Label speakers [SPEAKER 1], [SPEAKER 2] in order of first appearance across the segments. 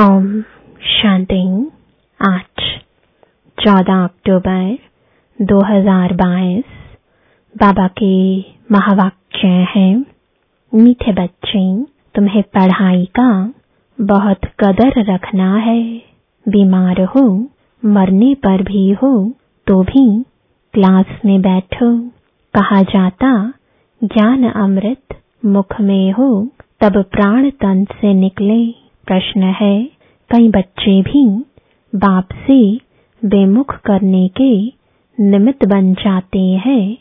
[SPEAKER 1] ओम शांति आज 14 अक्टूबर 2022 बाबा के महावाक्य हैं, मीठे बच्चे, तुम्हें पढ़ाई का बहुत कदर रखना है। बीमार हो, मरने पर भी हो तो भी क्लास में बैठो। कहा जाता, ज्ञान अमृत मुख में हो, तब प्राण तन से निकले। प्रश्न है, कई बच्चे भी बाप से बेमुख करने के निमित्त बन जाते हैं।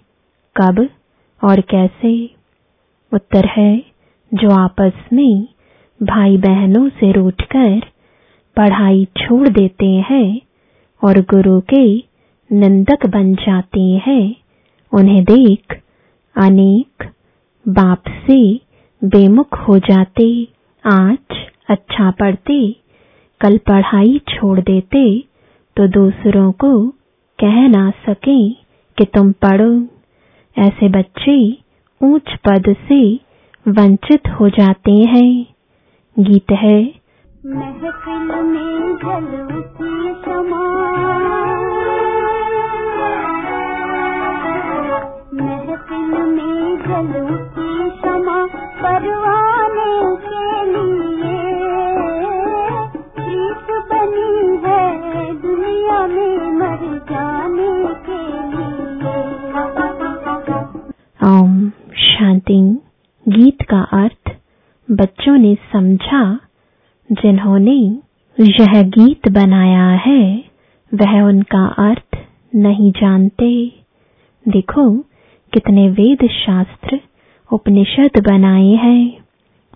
[SPEAKER 1] कब और कैसे? उत्तर है, जो आपस में भाई बहनों से रूठकर पढ़ाई छोड़ देते हैं और गुरु के निंदक बन जाते हैं, उन्हें देख अनेक बाप से बेमुख हो जाते। आज अच्छा पढ़ते, कल पढ़ाई छोड़ देते तो दूसरों को कह ना सके कि तुम पढ़ो। ऐसे बच्चे ऊंच पद से वंचित हो जाते हैं। गीत है।
[SPEAKER 2] महफिल में जलती समा। महफिल में जलती समा। परवाने
[SPEAKER 1] ओम शांति। गीत का अर्थ, बच्चों ने समझा, जिन्होंने यह गीत बनाया है, वह उनका अर्थ नहीं जानते। देखो कितने वेद शास्त्र उपनिषद बनाए हैं,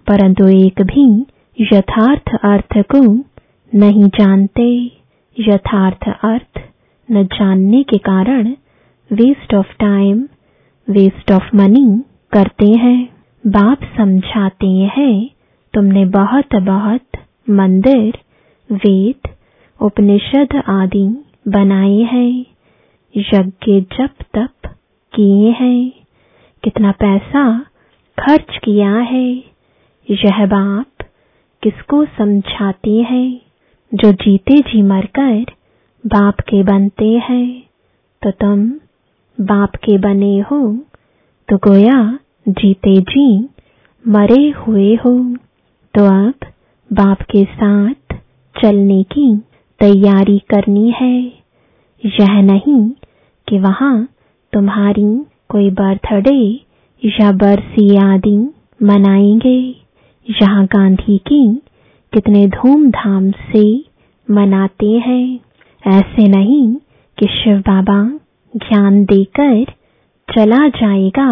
[SPEAKER 1] परंतु एक भी यथार्थ अर्थ को नहीं जानते यथार्थ अर्थ, न जानने के कारण waste of time waste of money करते हैं। बाप समझाते हैं, तुमने बहुत बहुत मंदिर, वेद, उपनिषद आदि बनाए हैं। यज्ञ जप तप किए हैं। कितना पैसा खर्च किया है। यह बाप किसको समझाते हैं? जो जीते जी मरकर बाप के बनते हैं। तो तुम बाप के बने हो तो गोया जीते जी मरे हुए हो। तो अब बाप के साथ चलने की तैयारी करनी है। यह नहीं कि वहाँ तुम्हारी कोई बर्थडे या बरसी आदि मनाएँगे। यहाँ गांधी की कितने धूमधाम से मनाते हैं। ऐसे नहीं कि शिव बाबा ज्ञान देकर चला जाएगा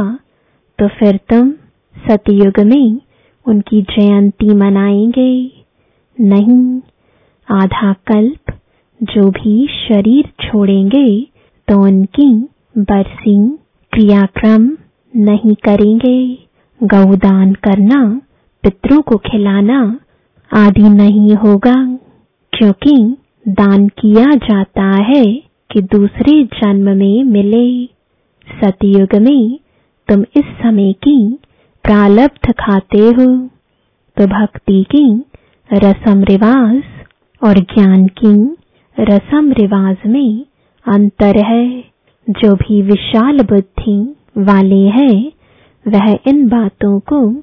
[SPEAKER 1] तो फिर तुम सतयुग में उनकी जयंती मनाएँगे। नहीं, आधा कल्प जो भी शरीर छोड़ेंगे तो उनकी बरसी क्रियाक्रम नहीं करेंगे। गौदान करना, पितरों को खिलाना आदि नहीं होगा, क्योंकि दान किया जाता है कि दूसरे जन्म में मिले। सतयुग में तुम इस समय की प्रालब्ध खाते हो। तो भक्ति की, रसम रिवाज और ज्ञान की रसम रिवाज में अंतर है। जो भी विशाल बुद्धि वाले हैं, वह इन बातों को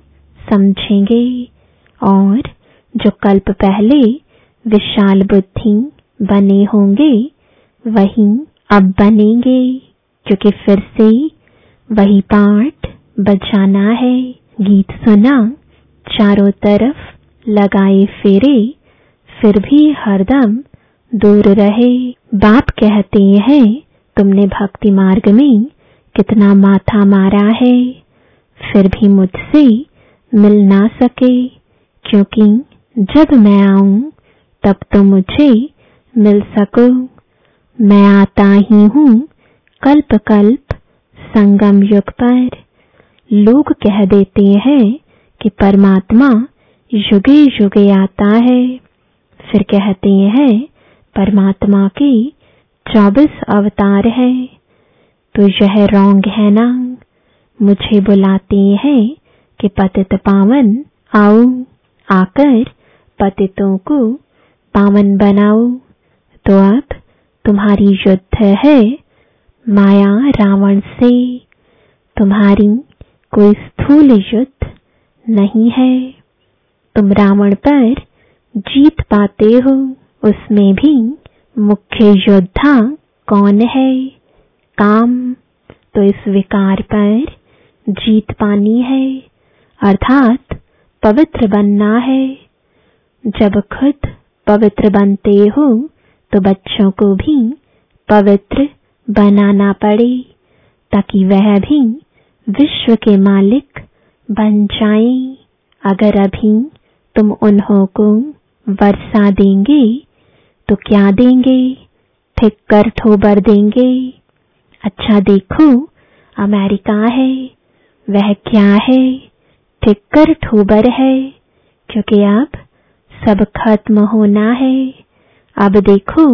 [SPEAKER 1] समझेंगे और जो कल्प पहले विशाल बुद्धि बने होंगे, वही अब बनेंगे, क्योंकि फिर से वही पाठ बजाना है। गीत सुना, चारों तरफ़ लगाए फेरे, फिर भी हरदम दूर रहे। बाप कहते हैं, तुमने भक्ति मार्ग में कितना माथा मारा है, फिर भी मुझसे मिल ना सके, क्योंकि जब मैं आऊँ, तब तो मुझे मिल सको। मैं आता ही हूँ कल्प कल्प संगम युग पर। लोग कह देते हैं कि परमात्मा युगे युगे आता है। फिर कहते हैं, परमात्मा के चौबीस अवतार है। तो यह रोंग है ना? मुझे बुलाते हैं कि पतित पावन आओ, आकर पतितों को पावन बनाओ। तो अब तुम्हारी युद्ध है माया रावण से। तुम्हारी कोई स्थूल युद्ध नहीं है। तुम रावण पर जीत पाते हो। उसमें भी मुख्य योद्धा कौन है? काम तो इस विकार पर जीत पानी है। अर्थात पवित्र बनना है। जब खुद पवित्र बनते हो तो बच्चों को भी पवित्र बनाना पड़े, ताकि वह भी विश्व के मालिक बन जाए। अगर अभी तुम उन्हों को वर्षा देंगे तो क्या देंगे? थिक कर ठोबर देंगे। अच्छा देखो, अमेरिका है, वह क्या है? थिक कर ठोबर है, क्योंकि अब सब खत्म होना है। अब देखो,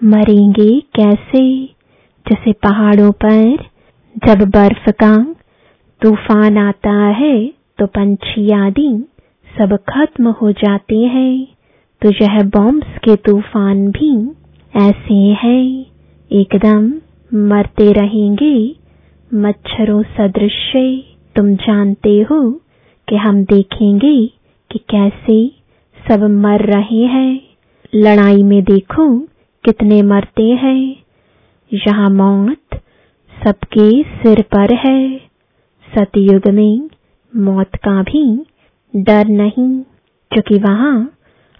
[SPEAKER 1] मरेंगे कैसे? जैसे पहाड़ों पर, जब बर्फ़ का तूफ़ान आता है तो पंछी आदि सब खत्म हो जाते हैं। तो यह बॉम्ब्स के तूफ़ान भी ऐसे हैं। एकदम मरते रहेंगे मच्छरों सदृश। तुम जानते हो कि हम देखेंगे कि कैसे सब मर रहे हैं। लड़ाई में देखो कितने मरते हैं। यहाँ मौत सबके सिर पर है। सतयुग में मौत का भी डर नहीं, क्योंकि वहाँ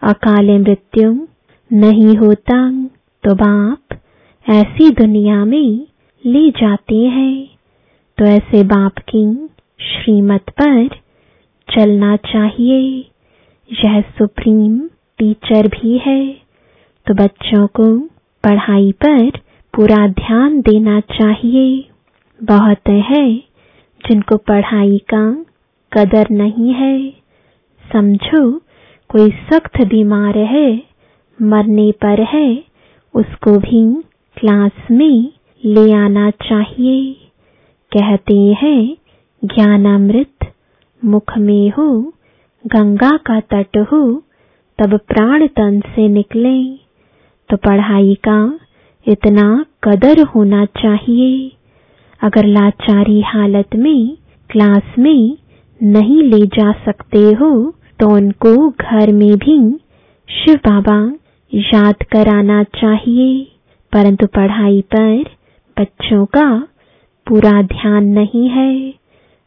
[SPEAKER 1] अकाल मृत्यु नहीं होता। तो बाप ऐसी दुनिया में ले जाते हैं। तो ऐसे बाप की श्रीमत पर चलना चाहिए। यह सुप्रीम टीचर भी है तो बच्चों को पढ़ाई पर पूरा ध्यान देना चाहिए। बहुत है जिनको पढ़ाई का कदर नहीं है। समझो, कोई सख्त बीमार है, मरने पर है, उसको भी क्लास में ले आना चाहिए। कहते हैं, ज्ञानामृत मुख में हो गंगा का तट हो, तब प्राण तन से निकले। तो पढ़ाई का इतना कदर होना चाहिए। अगर लाचारी हालत में, क्लास में नहीं ले जा सकते हो तो उनको घर में भी शिव बाबा याद कराना चाहिए। परंतु पढ़ाई पर बच्चों का पूरा ध्यान नहीं है।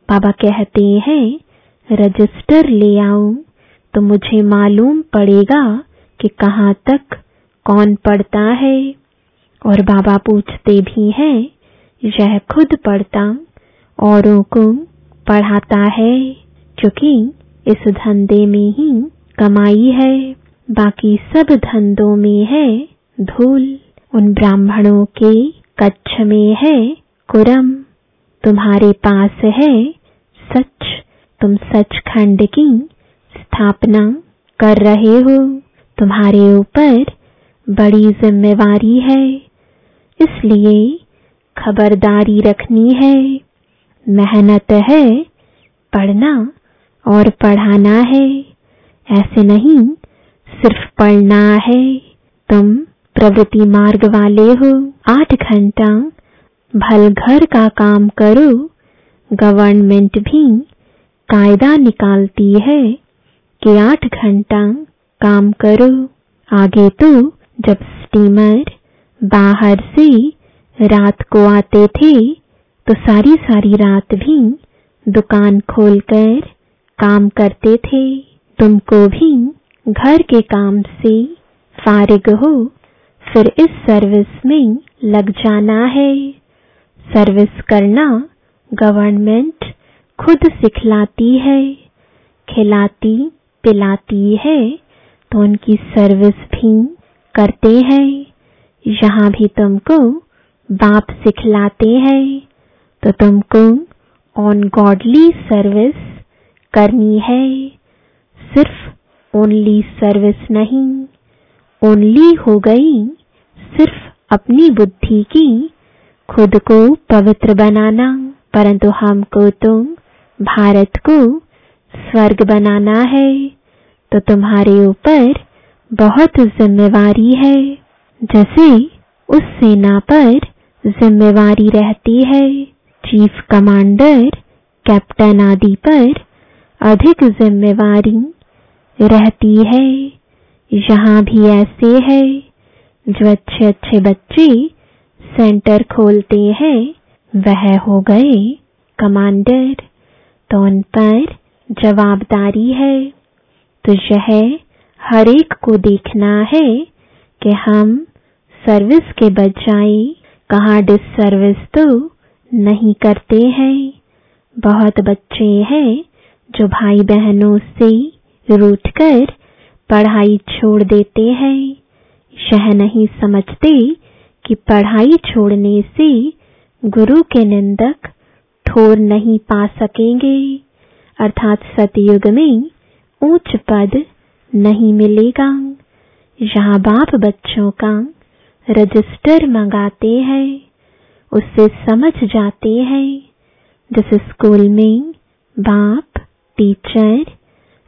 [SPEAKER 1] बाबा कहते हैं रजिस्टर ले आओ तो मुझे मालूम पड़ेगा कि कहाँ तक कौन पढ़ता है। और बाबा पूछते भी हैं, यह खुद पढ़ता, औरों को पढ़ाता है क्योंकि इस धंधे में ही कमाई है। बाकी सब धंधों में है धूल। उन ब्राह्मणों के कच्छ में है कुरम। तुम्हारे पास है सच तुम सचखंड की स्थापना कर रहे हो। तुम्हारे ऊपर बड़ी जिम्मेवारी है। इसलिए खबरदारी रखनी है। मेहनत है पढ़ना और पढ़ाना है। ऐसे नहीं, सिर्फ़ पढ़ना है। तुम प्रवृत्ति मार्ग वाले हो। आठ घंटा भल घर का काम करो। गवर्नमेंट भी कायदा निकालती है कि आठ घंटा काम करो। आगे तो जब स्टीमर बाहर से रात को आते थे तो सारी सारी रात भी दुकान खोलकर काम करते थे। तुमको भी घर के काम से फारिग हो, फिर इस सर्विस में लग जाना है। सर्विस करना गवर्नमेंट खुद सिखलाती है, खिलाती, पिलाती है तो उनकी सर्विस भी करते हैं। यहाँ भी तुमको बाप सिखलाते हैं तो तुमको ऑन गॉडली सर्विस करनी है। सिर्फ़ ओनली सर्विस नहीं ओनली हो गई सिर्फ़ अपनी बुद्धि की, खुद को पवित्र बनाना। परंतु हमको तुम भारत को स्वर्ग बनाना है तो तुम्हारे ऊपर बहुत जिम्मेवारी है। जैसे उस सेना पर जिम्मेवारी रहती है, चीफ कमांडर, कैप्टन आदि पर अधिक जिम्मेवारी रहती है। यहाँ भी ऐसे है, जो अच्छे अच्छे बच्चे सेंटर खोलते हैं, वह हो गए कमांडर। तो उन पर जवाबदारी है। तो यह हर एक को देखना है कि हम सर्विस के बजाय कहाँ डिसर्विस तो नहीं करते हैं। बहुत बच्चे हैं जो भाई बहनों से रूठ कर पढ़ाई छोड़ देते हैं। यह नहीं समझते कि पढ़ाई छोड़ने से गुरु के निंदक ठोर नहीं पा सकेंगे। अर्थात सतयुग में ऊंच पद नहीं मिलेगा। यहाँ बाप बच्चों का रजिस्टर मंगाते हैं, उससे समझ जाते हैं, जिस स्कूल में बाप, टीचर,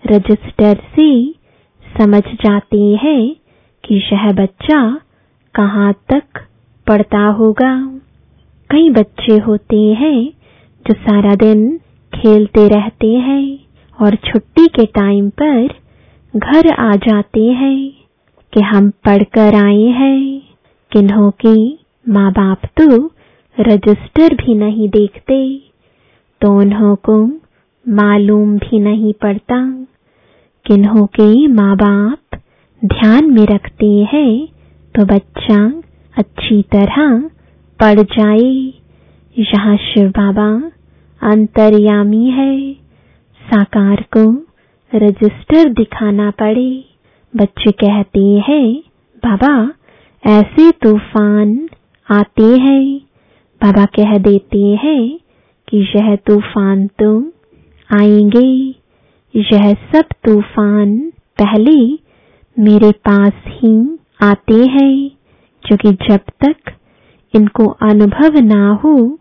[SPEAKER 1] रजिस्टर से समझ जाते हैं कि यह बच्चा कहाँ तक पढ़ता होगा। कई बच्चे होते हैं जो सारा दिन खेलते रहते हैं और छुट्टी के टाइम पर घर आ जाते हैं कि हम पढ़कर आए हैं। किन्हों की माँ बाप तो रजिस्टर भी नहीं देखते तो उन्हों को मालूम भी नहीं पड़ता। किन्हों के माँ बाप ध्यान में रखते हैं तो बच्चा अच्छी तरह पढ़ जाए। यहाँ शिव बाबा अंतर्यामी है। साकार को रजिस्टर दिखाना पड़े। बच्चे कहते हैं, बाबा, ऐसे तूफ़ान आते हैं। बाबा कह देते हैं कि, यह तूफ़ान तो आएँगे। यह सब तूफ़ान पहले मेरे पास ही आते हैं। क्योंकि जब तक इनको अनुभव ना हो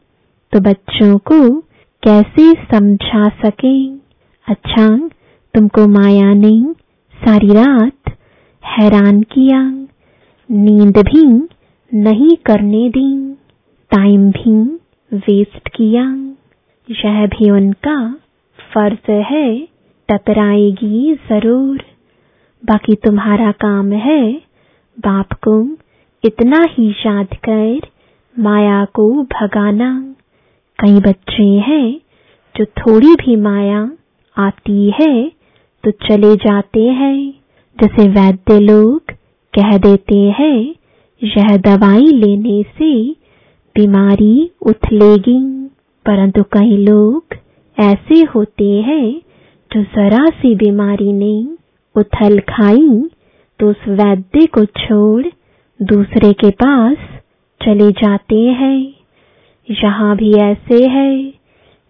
[SPEAKER 1] तो बच्चों को कैसे समझा सके? अच्छा तुमको माया ने सारी रात हैरान किया। नींद भी नहीं करने दी। टाइम भी वेस्ट किया। यह भी उनका फ़र्ज़ है, टकराएगी ज़रूर। बाकी तुम्हारा काम है, बाप को इतना ही याद कर माया को भगाना। कई बच्चे हैं जो थोड़ी भी माया आती है तो चले जाते हैं। जैसे वैद्य लोग कह देते हैं, यह दवाई लेने से बीमारी उथलेगी। परंतु कई लोग ऐसे होते हैं जो जरा सी बीमारी ने उथल खाई तो उस वैद्य को छोड़ दूसरे के पास चले जाते हैं। यहाँ भी ऐसे है,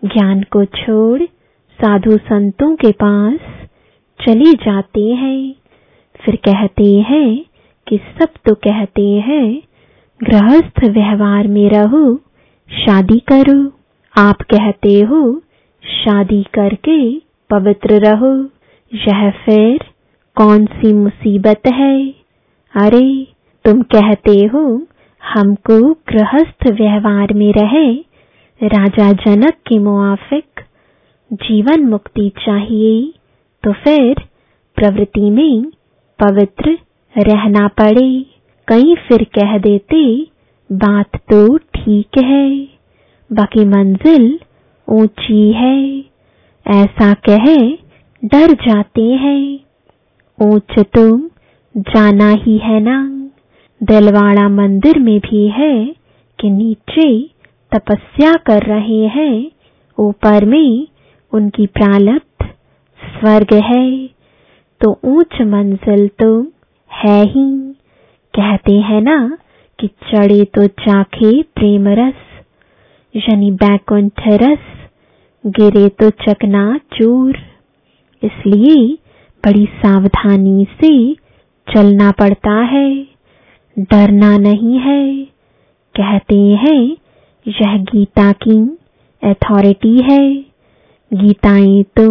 [SPEAKER 1] ज्ञान को छोड़ साधु संतों के पास चले जाते हैं। फिर कहते हैं कि सब तो कहते हैं, गृहस्थ व्यवहार में रहो, शादी करो। आप कहते हो, शादी करके पवित्र रहो। यह फिर कौन सी मुसीबत है? अरे, तुम कहते हो हमको गृहस्थ व्यवहार में रहे, राजा जनक के मुआफिक, जीवन मुक्ति चाहिए तो फिर प्रवृत्ति में पवित्र रहना पड़े। कई फिर कह देते, बात तो ठीक है, बाकी मंजिल ऊँची है। ऐसा कहे, डर जाते हैं, ऊंच तुम जाना ही है ना। दिलवाड़ा मंदिर में भी है कि नीचे तपस्या कर रहे हैं। ऊपर में उनकी प्रालब्ध स्वर्ग है। तो ऊंच मंजिल तो है ही। कहते हैं ना कि चढ़े तो चाखे प्रेम रस यानी बैकुंठ रस गिरे तो चकना चूर इसलिए बड़ी सावधानी से चलना पड़ता है। डरना नहीं है। कहते हैं, यह गीता की अथॉरिटी है। गीताएँ तो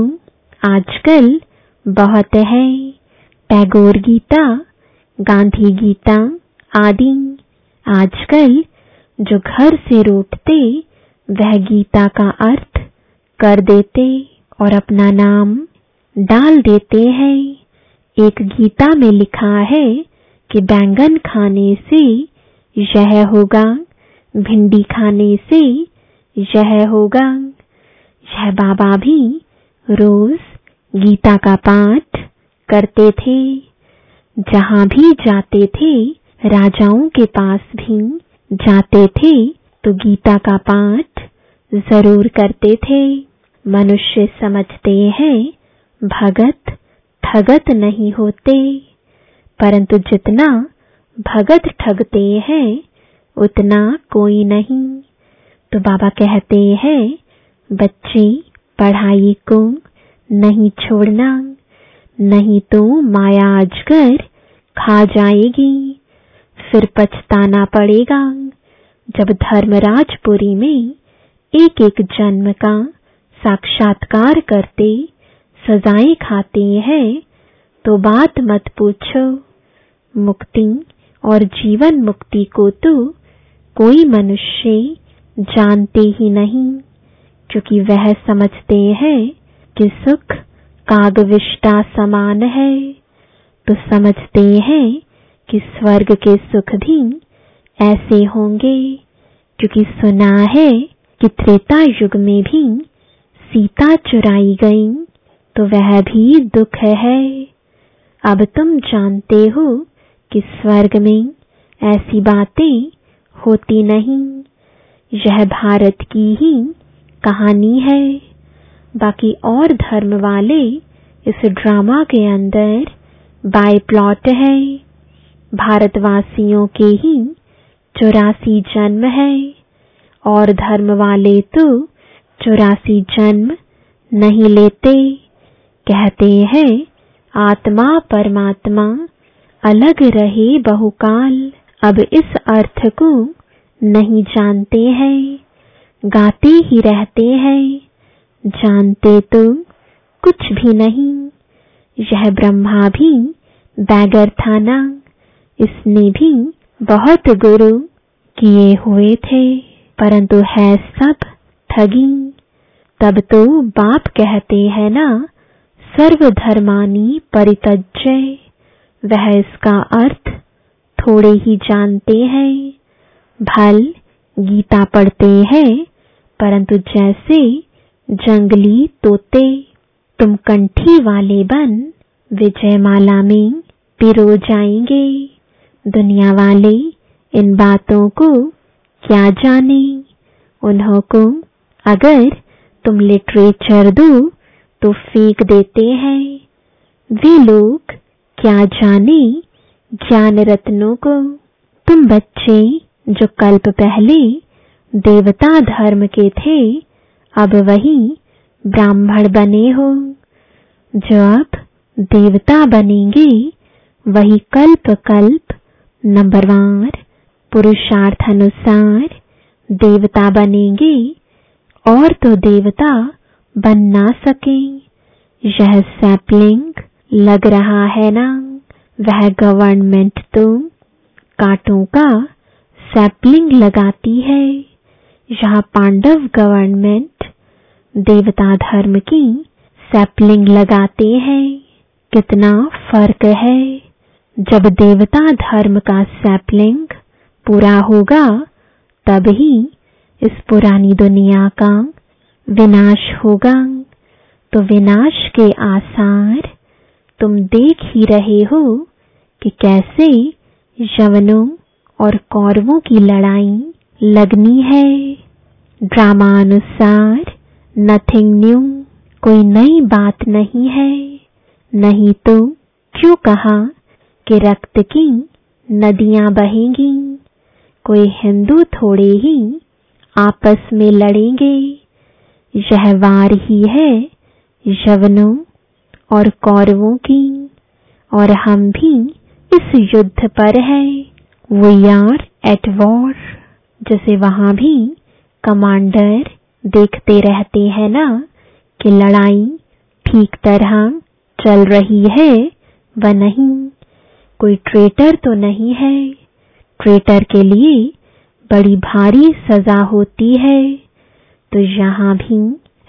[SPEAKER 1] आजकल बहुत है। टैगोर गीता, गांधी गीता आदि आजकल जो घर से रोटते वह गीता का अर्थ कर देते और अपना नाम डाल देते हैं। एक गीता में लिखा है कि बैंगन खाने से यह होगा, भिंडी खाने से यह होगा। यह बाबा भी रोज गीता का पाठ करते थे। जहाँ भी जाते थे, राजाओं के पास भी जाते थे तो गीता का पाठ ज़रूर करते थे। मनुष्य समझते हैं, भगत ठगत नहीं होते। परंतु जितना भगत ठगते हैं, उतना कोई नहीं। तो बाबा कहते हैं, बच्चे, पढ़ाई को नहीं छोड़ना, नहीं तो माया अजगर खा जाएगी। फिर पछताना पड़ेगा, जब धर्मराजपुरी में एक एक जन्म का साक्षात्कार करते, सजाएँ खाते हैं तो बात मत पूछो। मुक्ति और जीवन मुक्ति को तो कोई मनुष्य जानते ही नहीं, क्योंकि वह समझते हैं कि सुख कागविष्टा समान है। तो समझते हैं कि स्वर्ग के सुख भी ऐसे होंगे, क्योंकि सुना है कि त्रेता युग में भी सीता चुराई गई तो वह भी दुख है। अब तुम जानते हो कि स्वर्ग में ऐसी बातें होती नहीं। यह भारत की ही कहानी है। बाकी और धर्म वाले इस ड्रामा के अंदर बाय प्लॉट है। भारतवासियों के ही चौरासी जन्म है। और धर्म वाले तो चौरासी जन्म नहीं लेते। कहते हैं, आत्मा परमात्मा अलग रहे बहुकाल, अब इस अर्थ को नहीं जानते हैं। गाते ही रहते हैं, जानते तो कुछ भी नहीं। यह ब्रह्मा भी बैगर था ना, इसने भी बहुत गुरु किए हुए थे, परंतु है सब ठगी। तब तो बाप कहते हैं ना, सर्वधर्मानी परितज्य वह इसका अर्थ थोड़े ही जानते हैं, भल गीता पढ़ते हैं, परंतु जैसे जंगली तोते तुम कंठी वाले बन, विजयमाला में पिरो जाएँगे। दुनिया वाले इन बातों को क्या जाने? उन्हों को अगर तुम लिटरेचर दो तो फेंक देते हैं। वे लोग क्या जाने ज्ञान रत्नों को? तुम बच्चे जो कल्प पहले देवता धर्म के थे, अब वही ब्राह्मण बने हो। जो अब देवता बनेंगे, वही कल्प कल्प नंबरवार पुरुषार्थ अनुसार देवता बनेंगे, और तो देवता बन ना सके। यह सैपलिंग लग रहा है ना? वह गवर्नमेंट तो कांटों का सैपलिंग लगाती है। यहाँ पांडव गवर्नमेंट देवता धर्म की सैपलिंग लगाते हैं। कितना फ़र्क है? जब देवता धर्म का सैपलिंग पूरा होगा, तब ही इस पुरानी दुनिया का विनाश होगा। तो विनाश के आसार तुम देख ही रहे हो कि कैसे यवनों और कौरवों की लड़ाई लगनी है। ड्रामा अनुसार नथिंग न्यू कोई नई बात नहीं है। नहीं तो क्यों कहा कि रक्त की नदियाँ बहेंगी? कोई हिंदू थोड़े ही आपस में लड़ेंगे। यह वार ही है यवनों और कौरवों की, और हम भी इस युद्ध पर हैं। वी आर एट वॉर जैसे वहाँ भी कमांडर देखते रहते हैं ना, कि लड़ाई ठीक तरह चल रही है व नहीं। कोई ट्रेटर तो नहीं है। ट्रेटर के लिए बड़ी भारी सजा होती है। तो यहाँ भी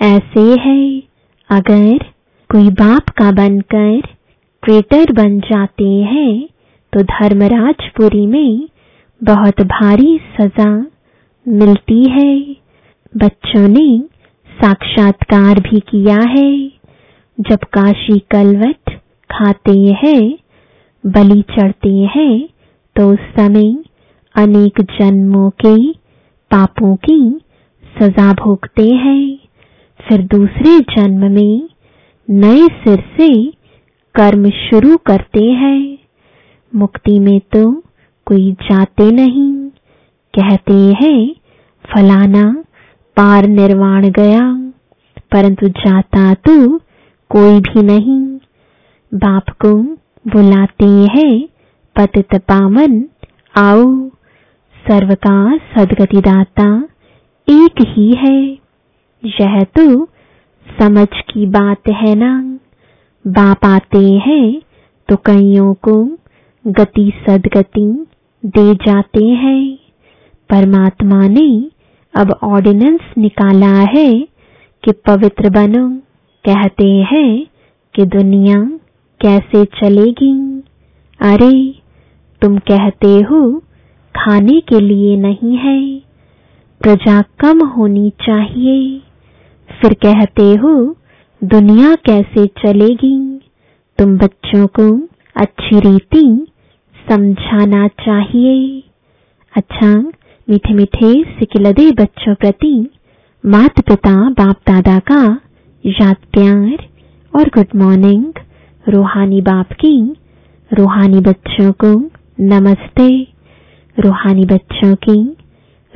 [SPEAKER 1] ऐसे है। अगर कोई बाप का बनकर ट्रेटर बन जाते हैं तो धर्मराजपुरी में बहुत भारी सजा मिलती है। बच्चों ने साक्षात्कार भी किया है। जब काशी कलवट खाते हैं, बलि चढ़ते हैं तो उस समय अनेक जन्मों के पापों की सजा भोगते हैं। फिर दूसरे जन्म में नए सिर से कर्म शुरू करते हैं। मुक्ति में तो कोई जाते नहीं। कहते हैं, फलाना पार निर्वाण गया, परंतु जाता तो कोई भी नहीं। बाप को बुलाते हैं, पतित पावन, आओ। सर्व का सदगतिदाता एक ही है। यह तो समझ की बात है ना? बाप आते हैं तो कईयों को गति सदगति दे जाते हैं। परमात्मा ने अब ऑर्डिनेंस निकाला है कि पवित्र बनो। कहते हैं कि दुनिया कैसे चलेगी? अरे, तुम कहते हो खाने के लिए नहीं है। प्रजा कम होनी चाहिए। फिर कहते हो, दुनिया कैसे चलेगी? तुम बच्चों को अच्छी रीति समझाना चाहिए। अच्छा मीठे मीठे सिकिलदे बच्चों प्रति मात पिता बाप दादा का याद प्यार और गुड मॉर्निंग रूहानी बाप की, रूहानी बच्चों को नमस्ते। रूहानी बच्चों की,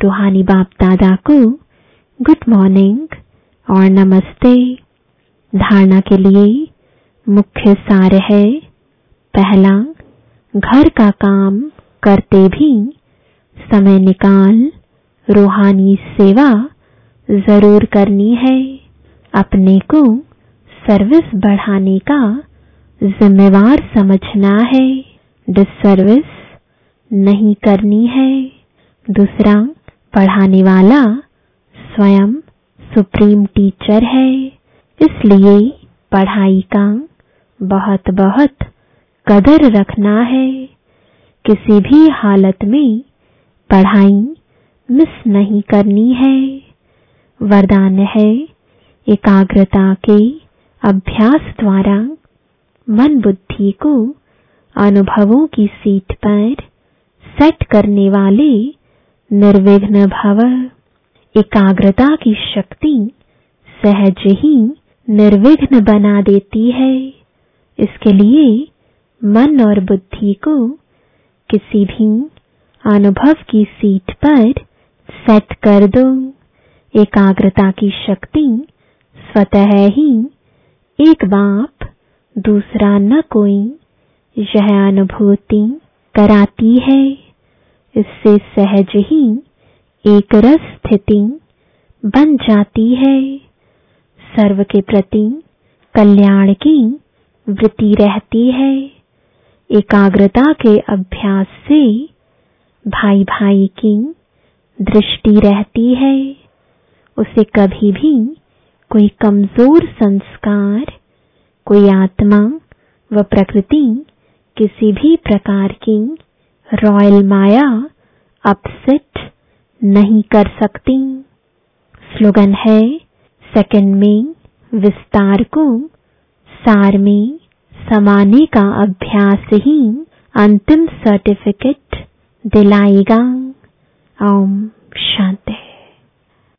[SPEAKER 1] रूहानी बाप दादा को गुड मॉर्निंग और नमस्ते। धारणा के लिए मुख्य सार है, पहला, घर का काम करते भी समय निकाल, रूहानी सेवा ज़रूर करनी है। अपने को सर्विस बढ़ाने का जिम्मेवार समझना है। डिसर्विस नहीं करनी है। दूसरा, पढ़ाने वाला स्वयं सुप्रीम टीचर है। इसलिए पढ़ाई का बहुत बहुत कदर रखना है। किसी भी हालत में पढ़ाई मिस नहीं करनी है। वरदान है एकाग्रता के अभ्यास द्वारा मन बुद्धि को अनुभवों की सीट पर सेट करने वाले निर्विघ्न भव एकाग्रता की शक्ति सहज ही निर्विघ्न बना देती है। इसके लिए मन और बुद्धि को किसी भी अनुभव की सीट पर सेट कर दो। एकाग्रता की शक्ति स्वतः ही एक बाप दूसरा न कोई यह अनुभूति कराती है। इससे सहज ही एक रस स्थिति बन जाती है। सर्व के प्रति कल्याण की वृत्ति रहती है। एकाग्रता के अभ्यास से भाई भाई की दृष्टि रहती है। उसे कभी भी कोई कमज़ोर संस्कार, कोई आत्मा व प्रकृति किसी भी प्रकार की रॉयल माया अपसेट नहीं कर सकती। स्लोगन है सेकंड में विस्तार को सार में समाने का अभ्यास ही अंतिम सर्टिफिकेट दिलाएगा। ओम, शांति।